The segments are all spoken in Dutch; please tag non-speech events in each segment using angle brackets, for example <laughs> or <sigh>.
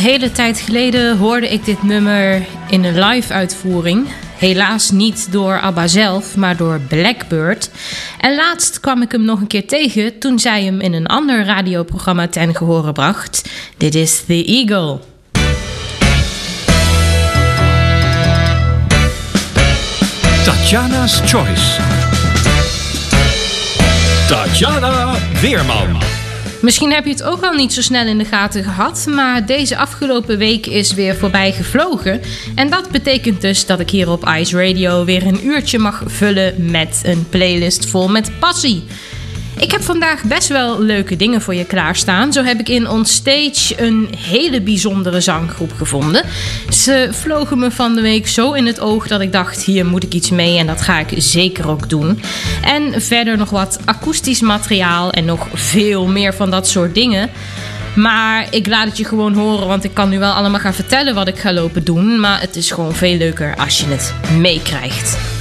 Hele tijd geleden hoorde ik dit nummer in een live uitvoering. Helaas niet door ABBA zelf, maar door Blackbird. En laatst kwam ik hem nog een keer tegen toen zij hem in een ander radioprogramma ten gehore bracht. Dit is The Eagle. Tatjana's Choice. Tatjana Weerman. Misschien heb je het ook al niet zo snel in de gaten gehad, maar deze afgelopen week is weer voorbij gevlogen. En dat betekent dus dat ik hier op Ice Radio weer een uurtje mag vullen met een playlist vol met passie. Ik heb vandaag best wel leuke dingen voor je klaarstaan. Zo heb ik in Onstage een hele bijzondere zanggroep gevonden. Ze vlogen me van de week zo in het oog dat ik dacht: hier moet ik iets mee en dat ga ik zeker ook doen. En verder nog wat akoestisch materiaal en nog veel meer van dat soort dingen. Maar ik laat het je gewoon horen, want ik kan nu wel allemaal gaan vertellen wat ik ga lopen doen. Maar het is gewoon veel leuker als je het meekrijgt.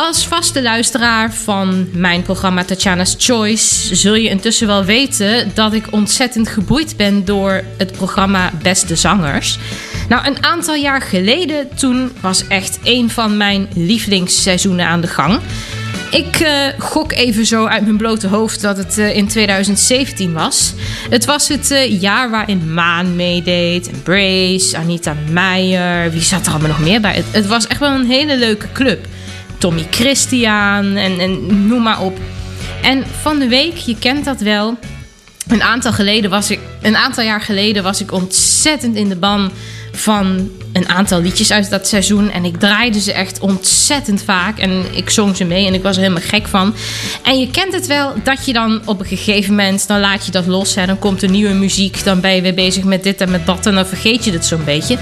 Als vaste luisteraar van mijn programma Tatjana's Choice zul je intussen wel weten dat ik ontzettend geboeid ben door het programma Beste Zangers. Nou, een aantal jaar geleden, toen was echt een van mijn lievelingsseizoenen aan de gang. Ik uh, gok even zo uit mijn blote hoofd dat het uh, in 2017 was. Het was het uh, jaar waarin Maan meedeed, Brace, Anita Meijer. Wie zat er allemaal nog meer bij? Het was echt wel een hele leuke club. Tommy Christian en, en noem maar op. En van de week, je kent dat wel. Een aantal, geleden was ik, een aantal jaar geleden was ik ontzettend in de ban van een aantal liedjes uit dat seizoen. En ik draaide ze echt ontzettend vaak. En ik zong ze mee en ik was er helemaal gek van. En je kent het wel dat je dan op een gegeven moment, dan laat je dat los. Hè, dan komt er nieuwe muziek. Dan ben je weer bezig met dit en met dat. En dan vergeet je het zo'n beetje.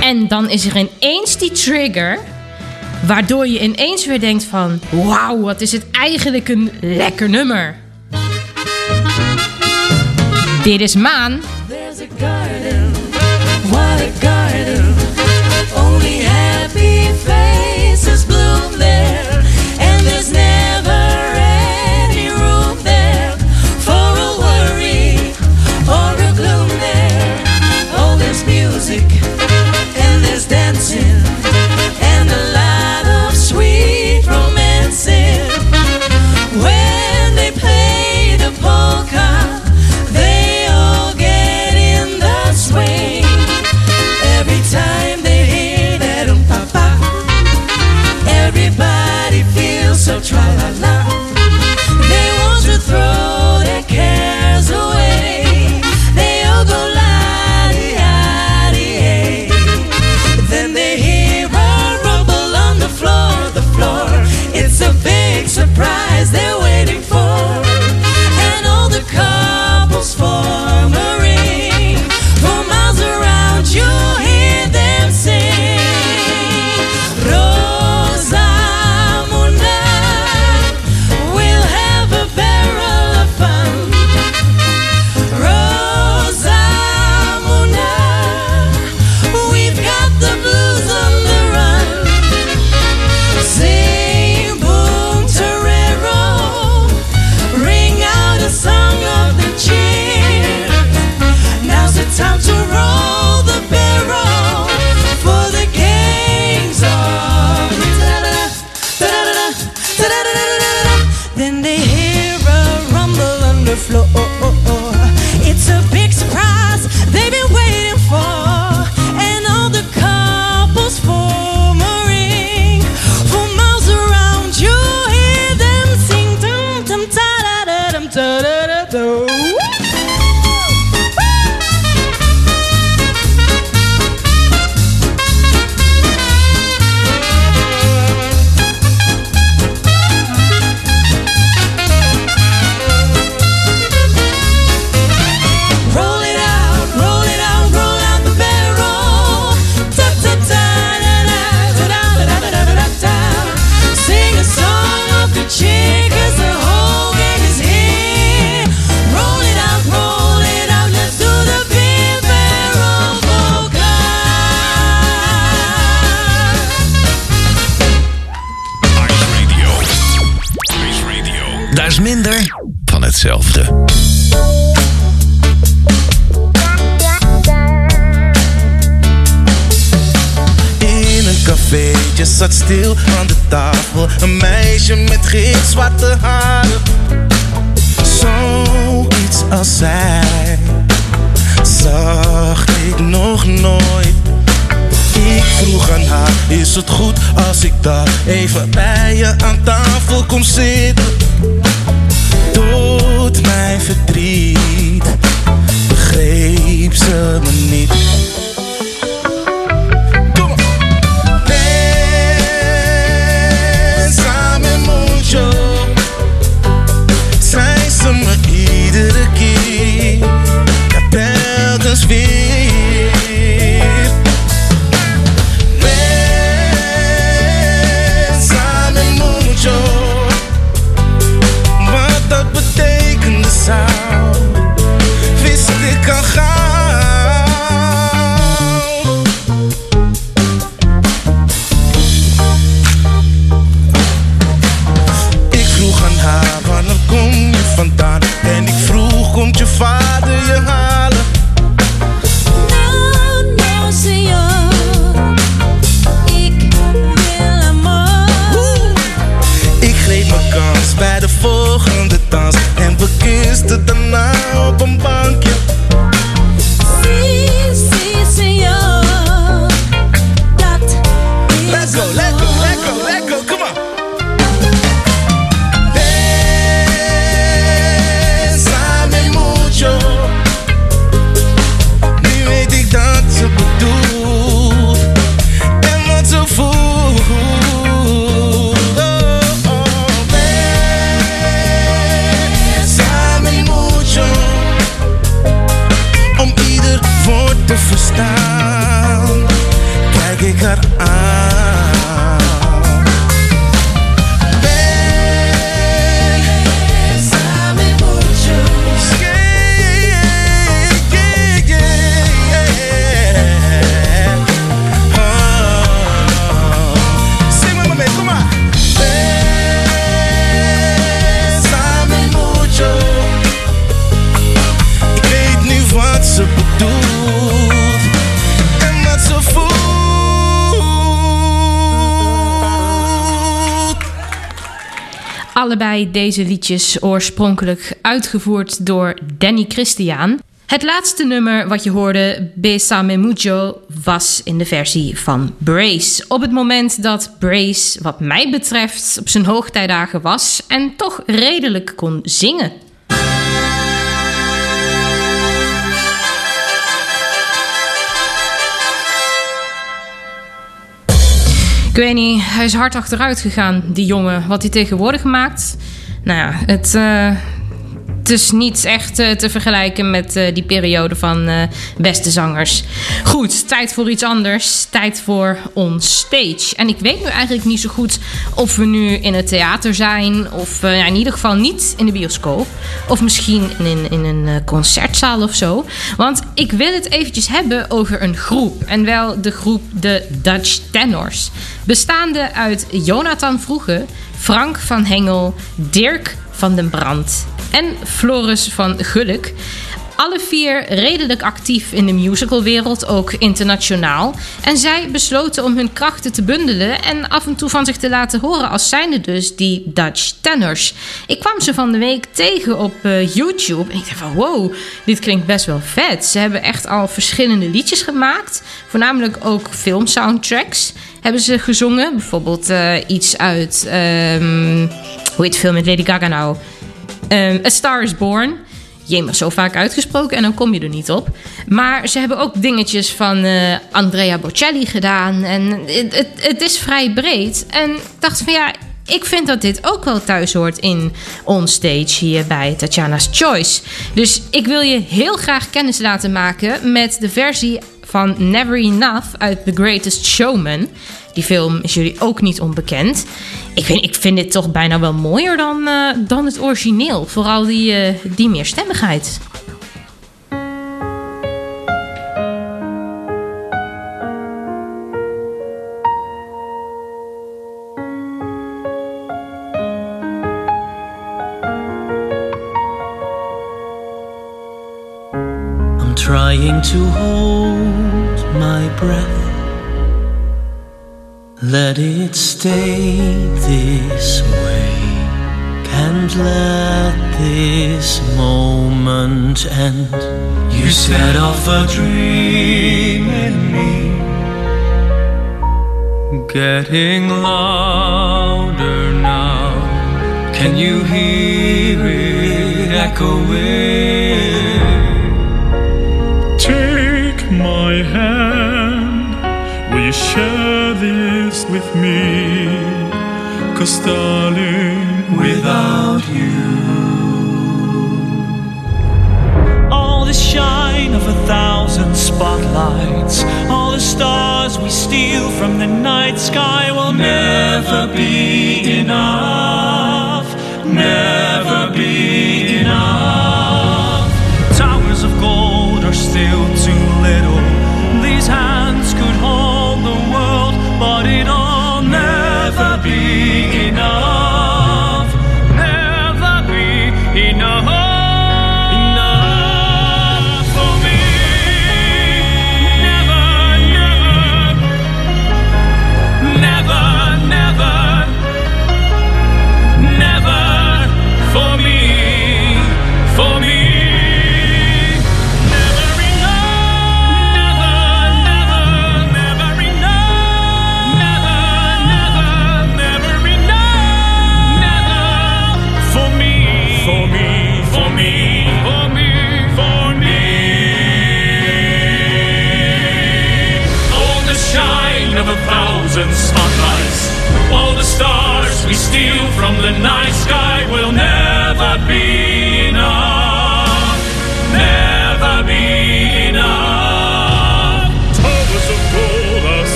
En dan is er ineens die trigger. Waardoor je ineens weer denkt van... Wauw, wat is het eigenlijk een lekker nummer. Dit is Maan. There's garden. Only happy faces bloom Daar is minder van hetzelfde. In een cafeetje zat stil aan de tafel een meisje met geen zwarte haren. Zoiets als zij zag ik nog nooit. Ik vroeg aan haar, is het goed als ik daar even bij je aan tafel kom zitten? Doet mij verdriet, begreep ze me niet. Deze liedjes oorspronkelijk uitgevoerd door Danny Christian. Het laatste nummer wat je hoorde, Besame Mucho, was in de versie van Brace. Op het moment dat Brace, wat mij betreft, op zijn hoogtijdagen was en toch redelijk kon zingen. Ik weet niet, hij is hard achteruit gegaan, die jongen. Wat hij tegenwoordig maakt. Nou ja, het, eh, het is niet echt eh, te vergelijken met eh, die periode van eh, beste zangers. Goed, tijd voor iets anders. Tijd voor onstage. En ik weet nu eigenlijk niet zo goed of we nu in het theater zijn. Of in ieder geval niet in de bioscoop. Of misschien in, in een concertzaal of zo. Want ik wil het eventjes hebben over een groep. En wel de groep de Dutch Tenors. Bestaande uit Jonathan Vroege, Frank van Hengel, Dirk van den Brand en Floris van Gulik. Alle vier redelijk actief in de musicalwereld, ook internationaal. En zij besloten om hun krachten te bundelen en af en toe van zich te laten horen als zijnde dus die Dutch tenors. Ik kwam ze van de week tegen op eh, YouTube en ik dacht van wow, dit klinkt best wel vet. Ze hebben echt al verschillende liedjes gemaakt, voornamelijk ook filmsoundtracks hebben ze gezongen. Bijvoorbeeld eh, iets uit, ehm, hoe heet de film met Lady Gaga nou? Ehm, A Star is Born. Jemig, zo vaak uitgesproken en dan kom je er niet op. Maar ze hebben ook dingetjes van eh, Andrea Bocelli gedaan. En het, is vrij breed. En ik dacht van ja, ik vind dat dit ook wel thuis hoort in onstage hier bij Tatjana's Choice. Dus ik wil je heel graag kennis laten maken met de versie van Never Enough uit The Greatest Showman. Die film is jullie ook niet onbekend. Ik vind, ik vind dit toch bijna wel mooier dan, eh, dan het origineel. Vooral die, eh, die meerstemmigheid. I'm trying to hold my breath Let it stay this way. Can't let this moment end. You set off a dream in me. Getting louder now. Can you hear it echoing? Take my hand. Will you share this with me? Cause darling, without you. All the shine of a thousand spotlights, all the stars we steal from the night sky will never be enough, never be enough. Towers of gold are still too little. These hands Since.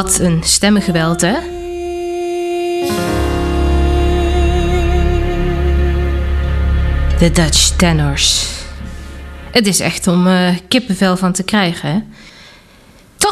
Wat een stemmengeweld, hè? De Dutch tenors. Het is echt om eh, kippenvel van te krijgen, hè?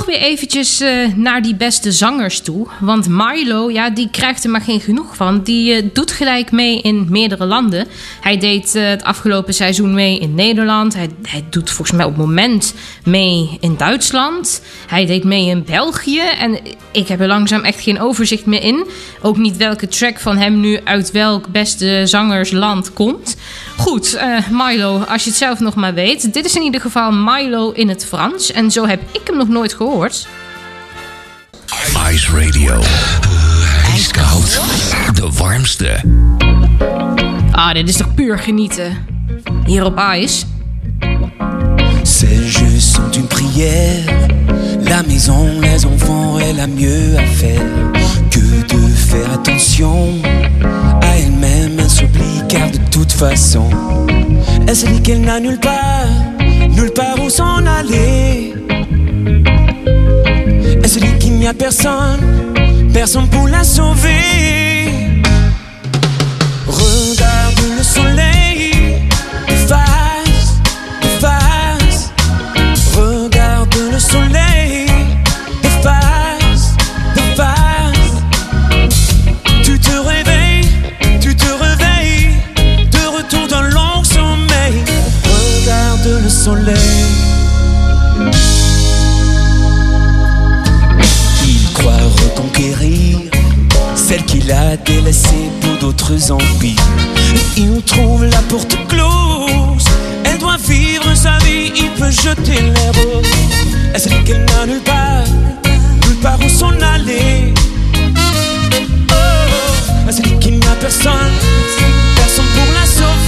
Weer eventjes eh, naar die beste zangers toe. Want Milo, ja, die krijgt er maar geen genoeg van. Die eh, doet gelijk mee in meerdere landen. Hij deed eh, het afgelopen seizoen mee in Nederland. Hij, hij doet volgens mij op het moment mee in Duitsland. Hij deed mee in België. En ik heb er langzaam echt geen overzicht meer in. Ook niet welke track van hem nu uit welk beste zangersland komt. Goed, eh, Milo, als je het zelf nog maar weet. Dit is in ieder geval Milo in het Frans. En zo heb ik hem nog nooit gehoord. Ice Radio. Ijskoud. De warmste. Ah, dit is toch puur genieten. Hier op Ice. Ces jeux sont une prière. La maison, les enfants, elle a mieux à faire que de faire attention elle se dit qu'elle n'a nulle part, nulle part où s'en aller. Elle se dit qu'il n'y a personne, personne pour la sauver. D'autres empires. Il trouve la porte close. Elle doit vivre sa vie, il peut jeter les roses. Elle se dit qu'elle n'a nulle part, nulle part où s'en aller. Oh, elle se dit qu'il n'y a personne, personne pour la sauver.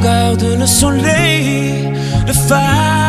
regarde le soleil, le phare.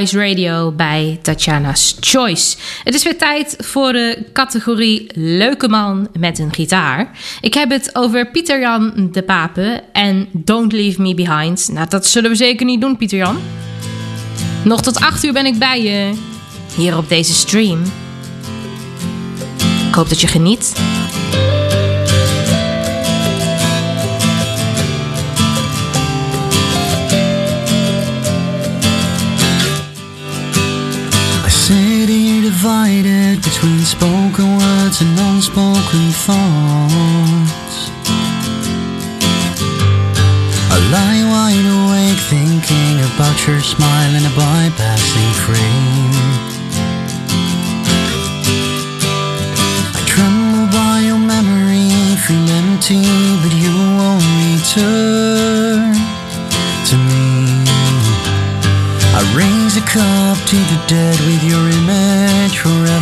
Ice Radio bij Tatjana's Choice. Het is weer tijd voor de categorie Leuke man met een gitaar. Ik heb het over Pieter Jan de Pape en Don't Leave Me Behind. Nou, dat zullen we zeker niet doen, Pieter Jan. Nog tot 8 uur ben ik bij je hier op deze stream. Ik hoop dat je geniet. Between spoken words and unspoken thoughts. I lie wide awake thinking about your smile in a bypassing frame. I tremble by your memory, feel empty, but you won't return to me. I raise a cup to the dead with your image forever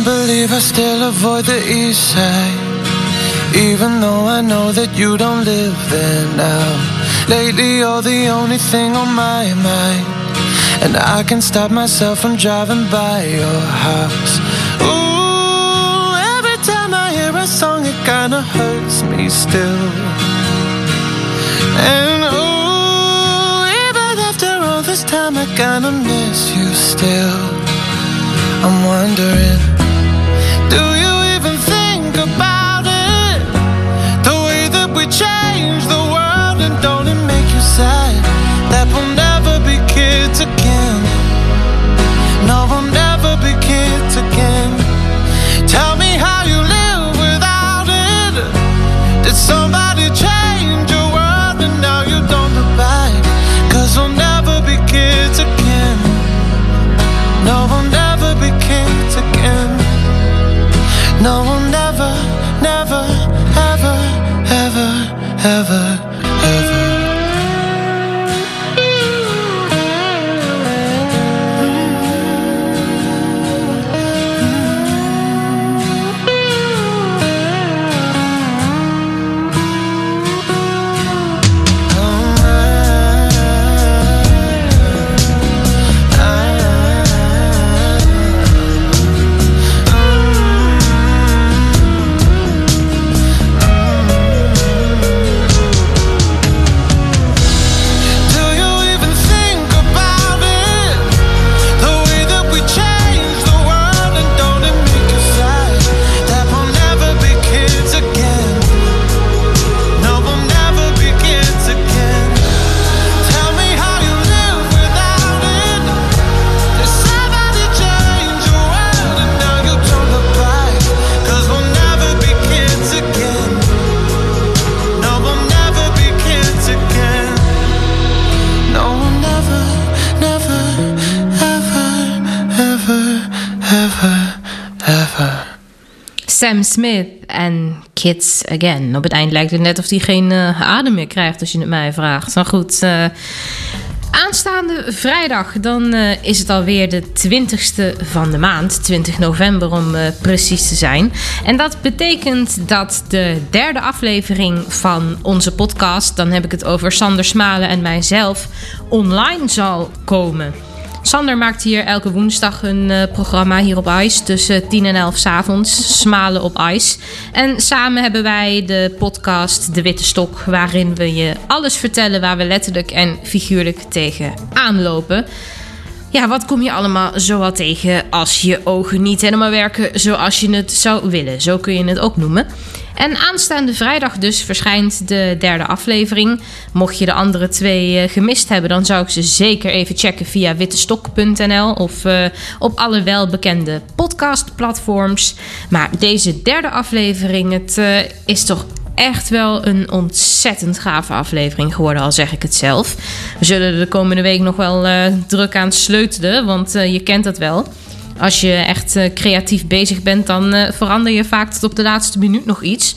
Can't believe I still avoid the east side. Even though I know that you don't live there now. Lately, you're the only thing on my mind. And I can stop myself from driving by your house. Ooh, every time I hear a song, it kinda hurts me still. And ooh, even after all this time, I kinda miss you still. I'm wondering, Sam Smith en Kids Again. Op het eind lijkt het net of hij geen eh, adem meer krijgt als je het mij vraagt. Maar goed, eh, aanstaande vrijdag dan eh, is het alweer de 20ste van de maand. 20 november om precies te zijn. En dat betekent dat de derde aflevering van onze podcast... dan heb ik het over Sander Smalen en mijzelf... online zal komen. Sander maakt hier elke woensdag een eh, programma hier op ICE tussen 10 en 11 's avonds. Smalen op ICE. En samen hebben wij de podcast De Witte Stok, waarin we je alles vertellen waar we letterlijk en figuurlijk tegen aanlopen. Ja, wat kom je allemaal zoal tegen als je ogen niet helemaal werken zoals je het zou willen? Zo kun je het ook noemen. En aanstaande vrijdag dus verschijnt de derde aflevering. Mocht je de andere twee eh, gemist hebben, dan zou ik ze zeker even checken via wittestok.nl of eh, op alle welbekende podcastplatforms. Maar deze derde aflevering, het eh, is toch echt wel een ontzettend gave aflevering geworden, al zeg ik het zelf. We zullen er de komende week nog wel eh, druk aan sleutelen, want eh, je kent dat wel. Als je echt eh, creatief bezig bent, dan verander je vaak tot op de laatste minuut nog iets.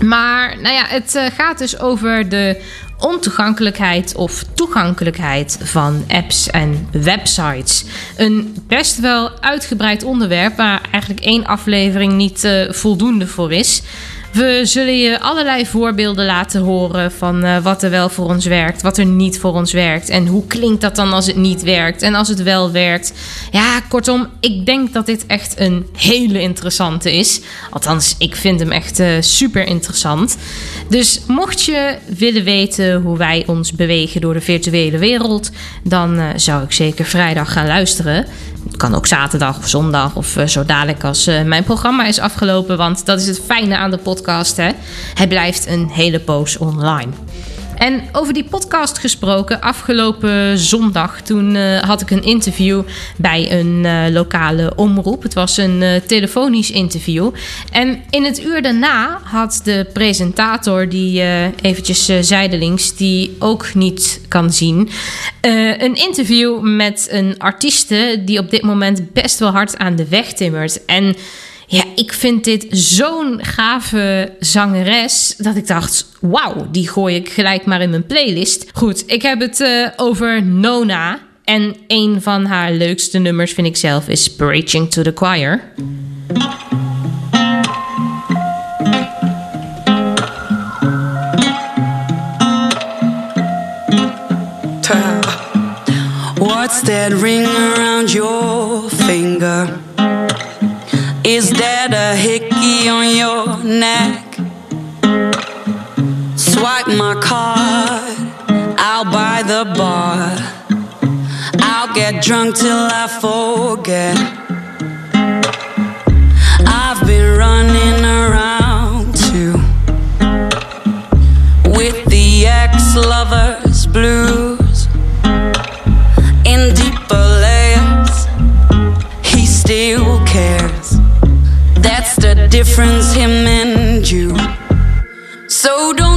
Maar nou ja, het gaat dus over de ontoegankelijkheid of toegankelijkheid van apps en websites. Een best wel uitgebreid onderwerp waar eigenlijk één aflevering niet voldoende voor is. We zullen je allerlei voorbeelden laten horen van eh, wat er wel voor ons werkt, wat er niet voor ons werkt. En hoe klinkt dat dan als het niet werkt en als het wel werkt. Ja, kortom, ik denk dat dit echt een hele interessante is. Althans, ik vind hem echt eh, super interessant. Dus mocht je willen weten hoe wij ons bewegen door de virtuele wereld, dan eh, zou ik zeker vrijdag gaan luisteren. Het kan ook zaterdag of zondag of eh, zo dadelijk als eh, mijn programma is afgelopen. Want dat is het fijne aan de podcast. Hè? Hij blijft een hele poos online. En over die podcast gesproken, afgelopen zondag toen eh, had ik een interview bij een eh, lokale omroep. Het was een eh, telefonisch interview. En in het uur daarna had de presentator, die eventjes zijdelings, die ook niet kan zien, een interview met een artieste die op dit moment best wel hard aan de weg timmert. En ja, ik vind dit zo'n gave zangeres dat ik dacht: wauw, die gooi ik gelijk maar in mijn playlist. Goed, ik heb het eh, over Nona. En een van haar leukste nummers vind ik zelf is Preaching to the Choir. What's that ring around your finger? Is that a hickey on your neck? Swipe my card, I'll buy the bar. I'll get drunk till I forget. I've been running around too with the ex lover's blues. difference, him and you. So don't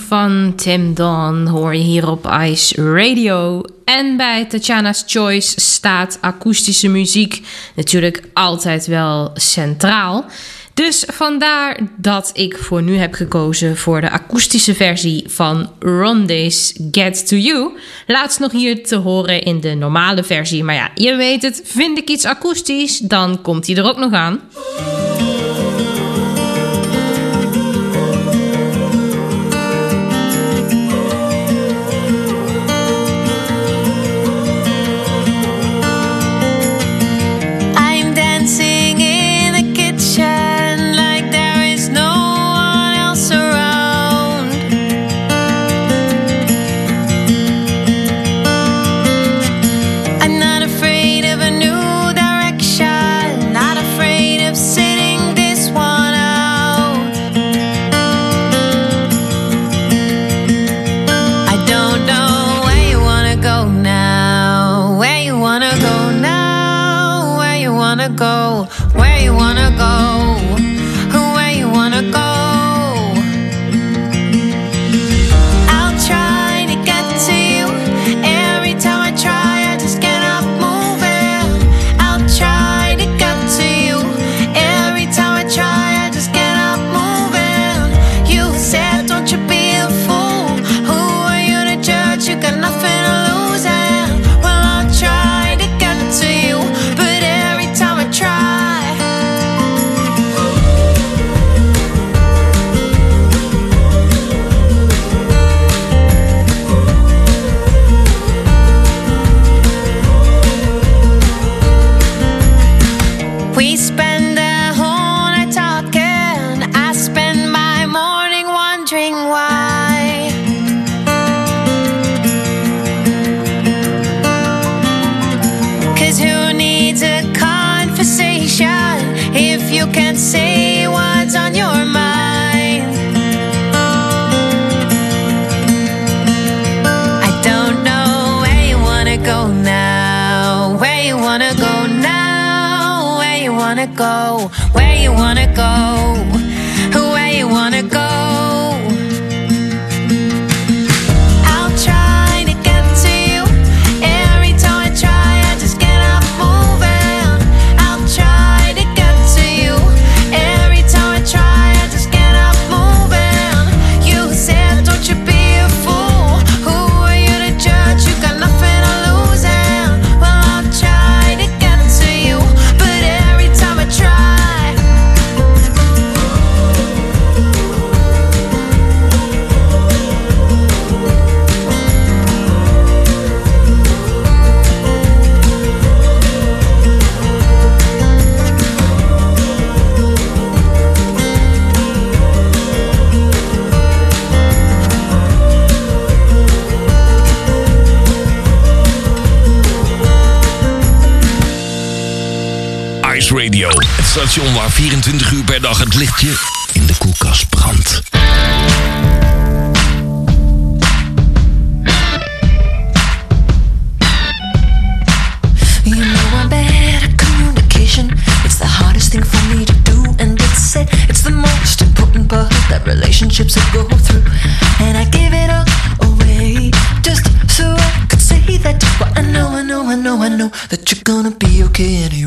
van Tim Don hoor je hier op Ice Radio. En bij Tatjana's Choice staat akoestische muziek natuurlijk altijd wel centraal. Dus vandaar dat ik voor nu heb gekozen voor de akoestische versie van Ronde's Get to You. Laatst nog hier te horen in de normale versie. Maar ja, je weet het, vind ik iets akoestisch, dan komt hij er ook nog aan. wanna go, where you wanna go. dag het lichtje in de koelkast brand You know I'm bad at communication. It's the hardest thing for me to do, and let's it. It's the most important part that relationships go through. And I give it all away just so I could say that. Well, I know, I know, I know, I know that you're gonna be okay.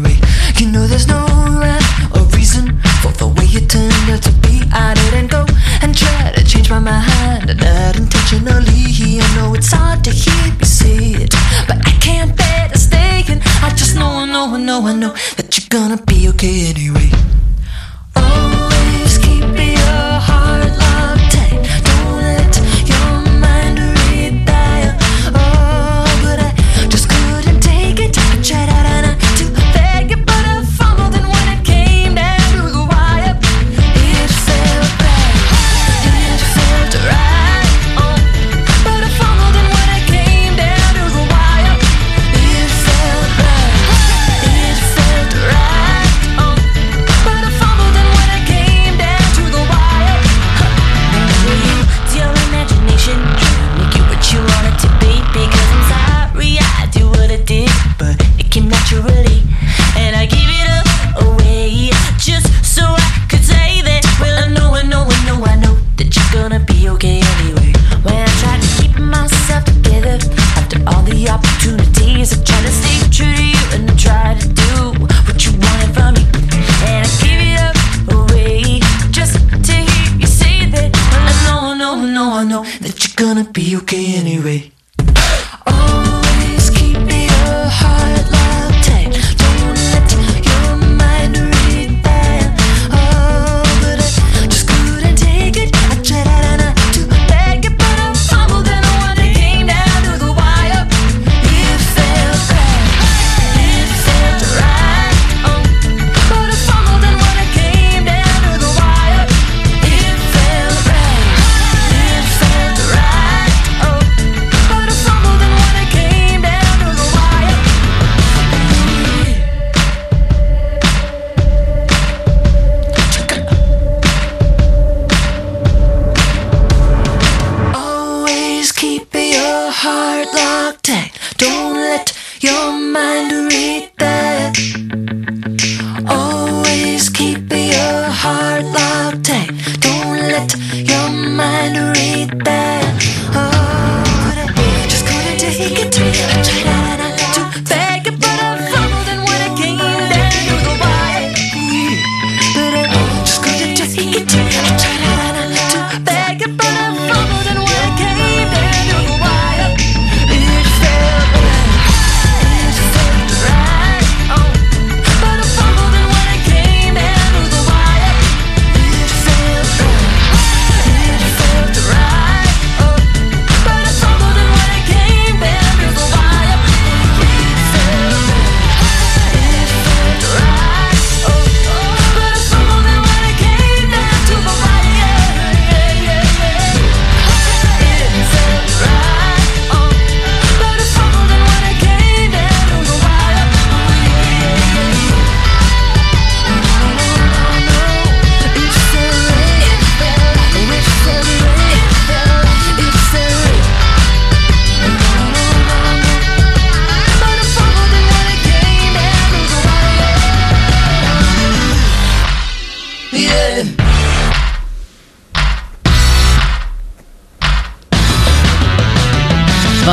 Heart locked tight. Don't let your mind read that.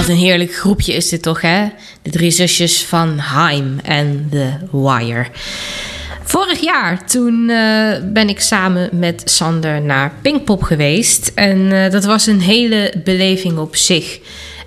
Wat een heerlijk groepje is dit toch, hè? De drie zusjes van Haim en The Wire. Vorig jaar, toen eh, ben ik samen met Sander naar Pinkpop geweest. En eh, dat was een hele beleving op zich.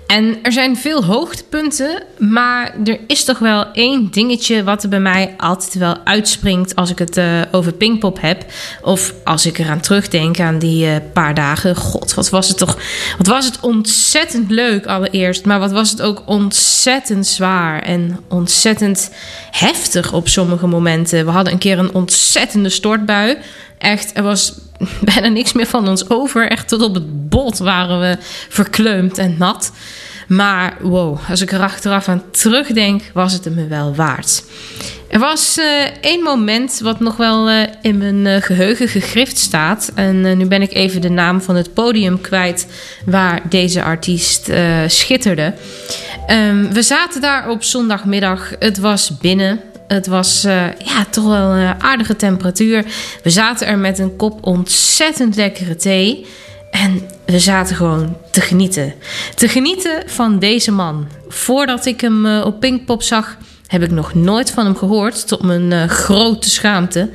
En er zijn veel hoogtepunten, maar er is toch wel één dingetje wat er bij mij altijd wel uitspringt als ik het eh, over Pinkpop heb. Of als ik eraan terugdenk aan die eh, paar dagen. God, wat was het toch? Wat was het ontzettend leuk allereerst, maar wat was het ook ontzettend zwaar en ontzettend heftig op sommige momenten. We hadden een keer een ontzettende stortbui. Echt, er was <laughs> bijna niks meer van ons over. Echt tot op het bot waren we verkleumd en nat. Maar wow, als ik er achteraf aan terugdenk, was het me wel waard. Er was eh, één moment wat nog wel eh, in mijn eh, geheugen gegrift staat. En nu ben ik even de naam van het podium kwijt waar deze artiest schitterde. Ehm, we zaten daar op zondagmiddag. Het was binnen. Het was eh, ja, toch wel een aardige temperatuur. We zaten er met een kop ontzettend lekkere thee. En we zaten gewoon te genieten. Te genieten van deze man. Voordat ik hem eh, op Pinkpop zag, heb ik nog nooit van hem gehoord. Tot mijn eh, grote schaamte.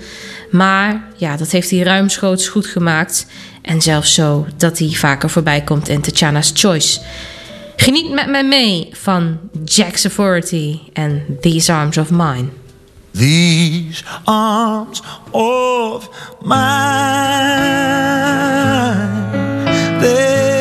Maar ja, dat heeft hij ruimschoots goed gemaakt. En zelfs zo dat hij vaker voorbij komt in Tatjana's Choice. Geniet met mij mee van Jack's Authority en These Arms of Mine. These arms of mine, they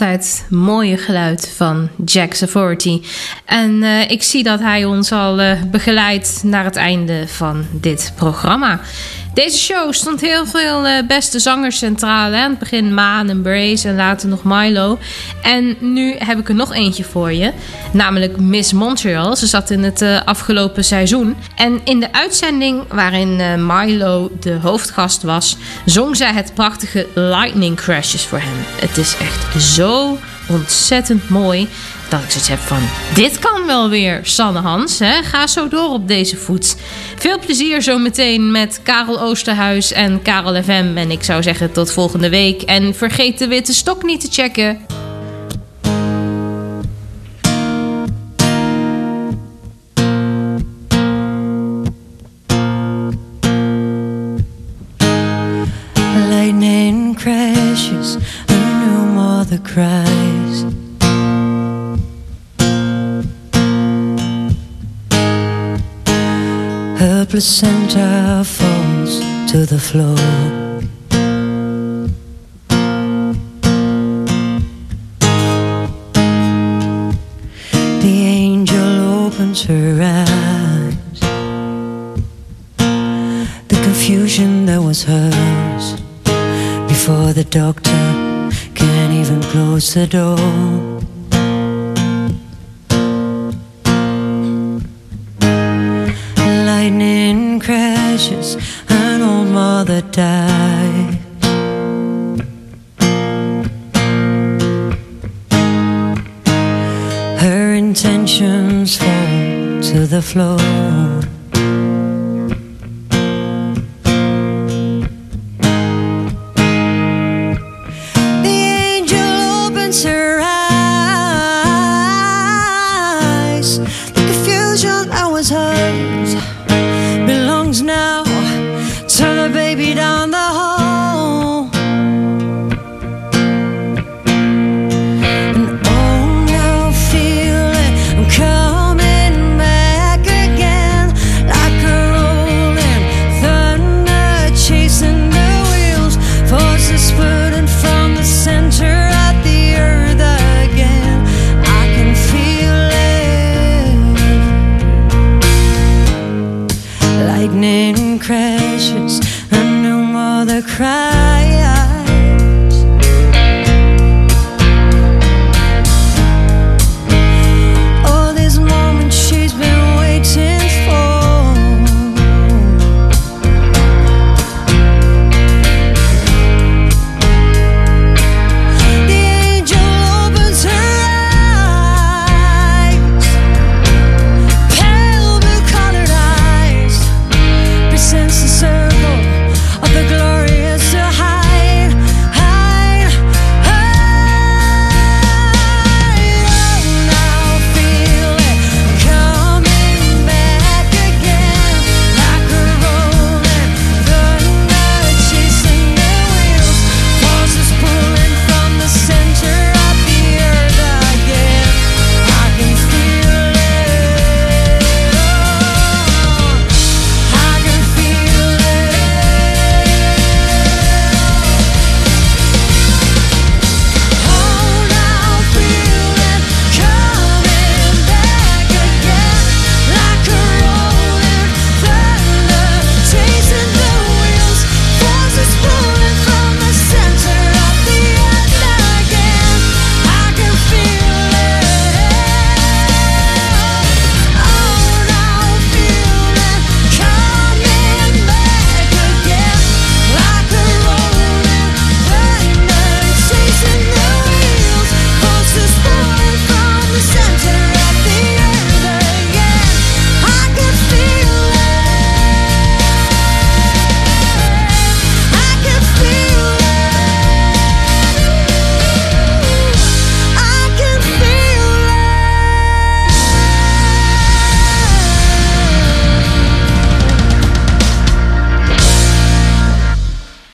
altijd mooie geluid van Jack's Authority. En eh, ik zie dat hij ons al eh, begeleidt naar het einde van dit programma. Deze show stond heel veel eh, beste zangers centraal. Hè? Aan het begin Maan en Brace en later nog Milo. En nu heb ik er nog eentje voor je. Namelijk Miss Montreal. Ze zat in het eh, afgelopen seizoen. En in de uitzending waarin eh, Milo de hoofdgast was... zong zij het prachtige Lightning Crashes voor hem. Het is echt zo ontzettend mooi dat ik zoiets heb van... Dit kan wel weer, Sanne Hans. Hè? Ga zo door op deze voet. Veel plezier zometeen met Karel Oosterhuis en Karel FM. En ik zou zeggen tot volgende week. En vergeet de witte stok niet te checken. Her placenta falls to the floor. The angel opens her eyes. The confusion that was hers before the doctor can even close the door. Floor.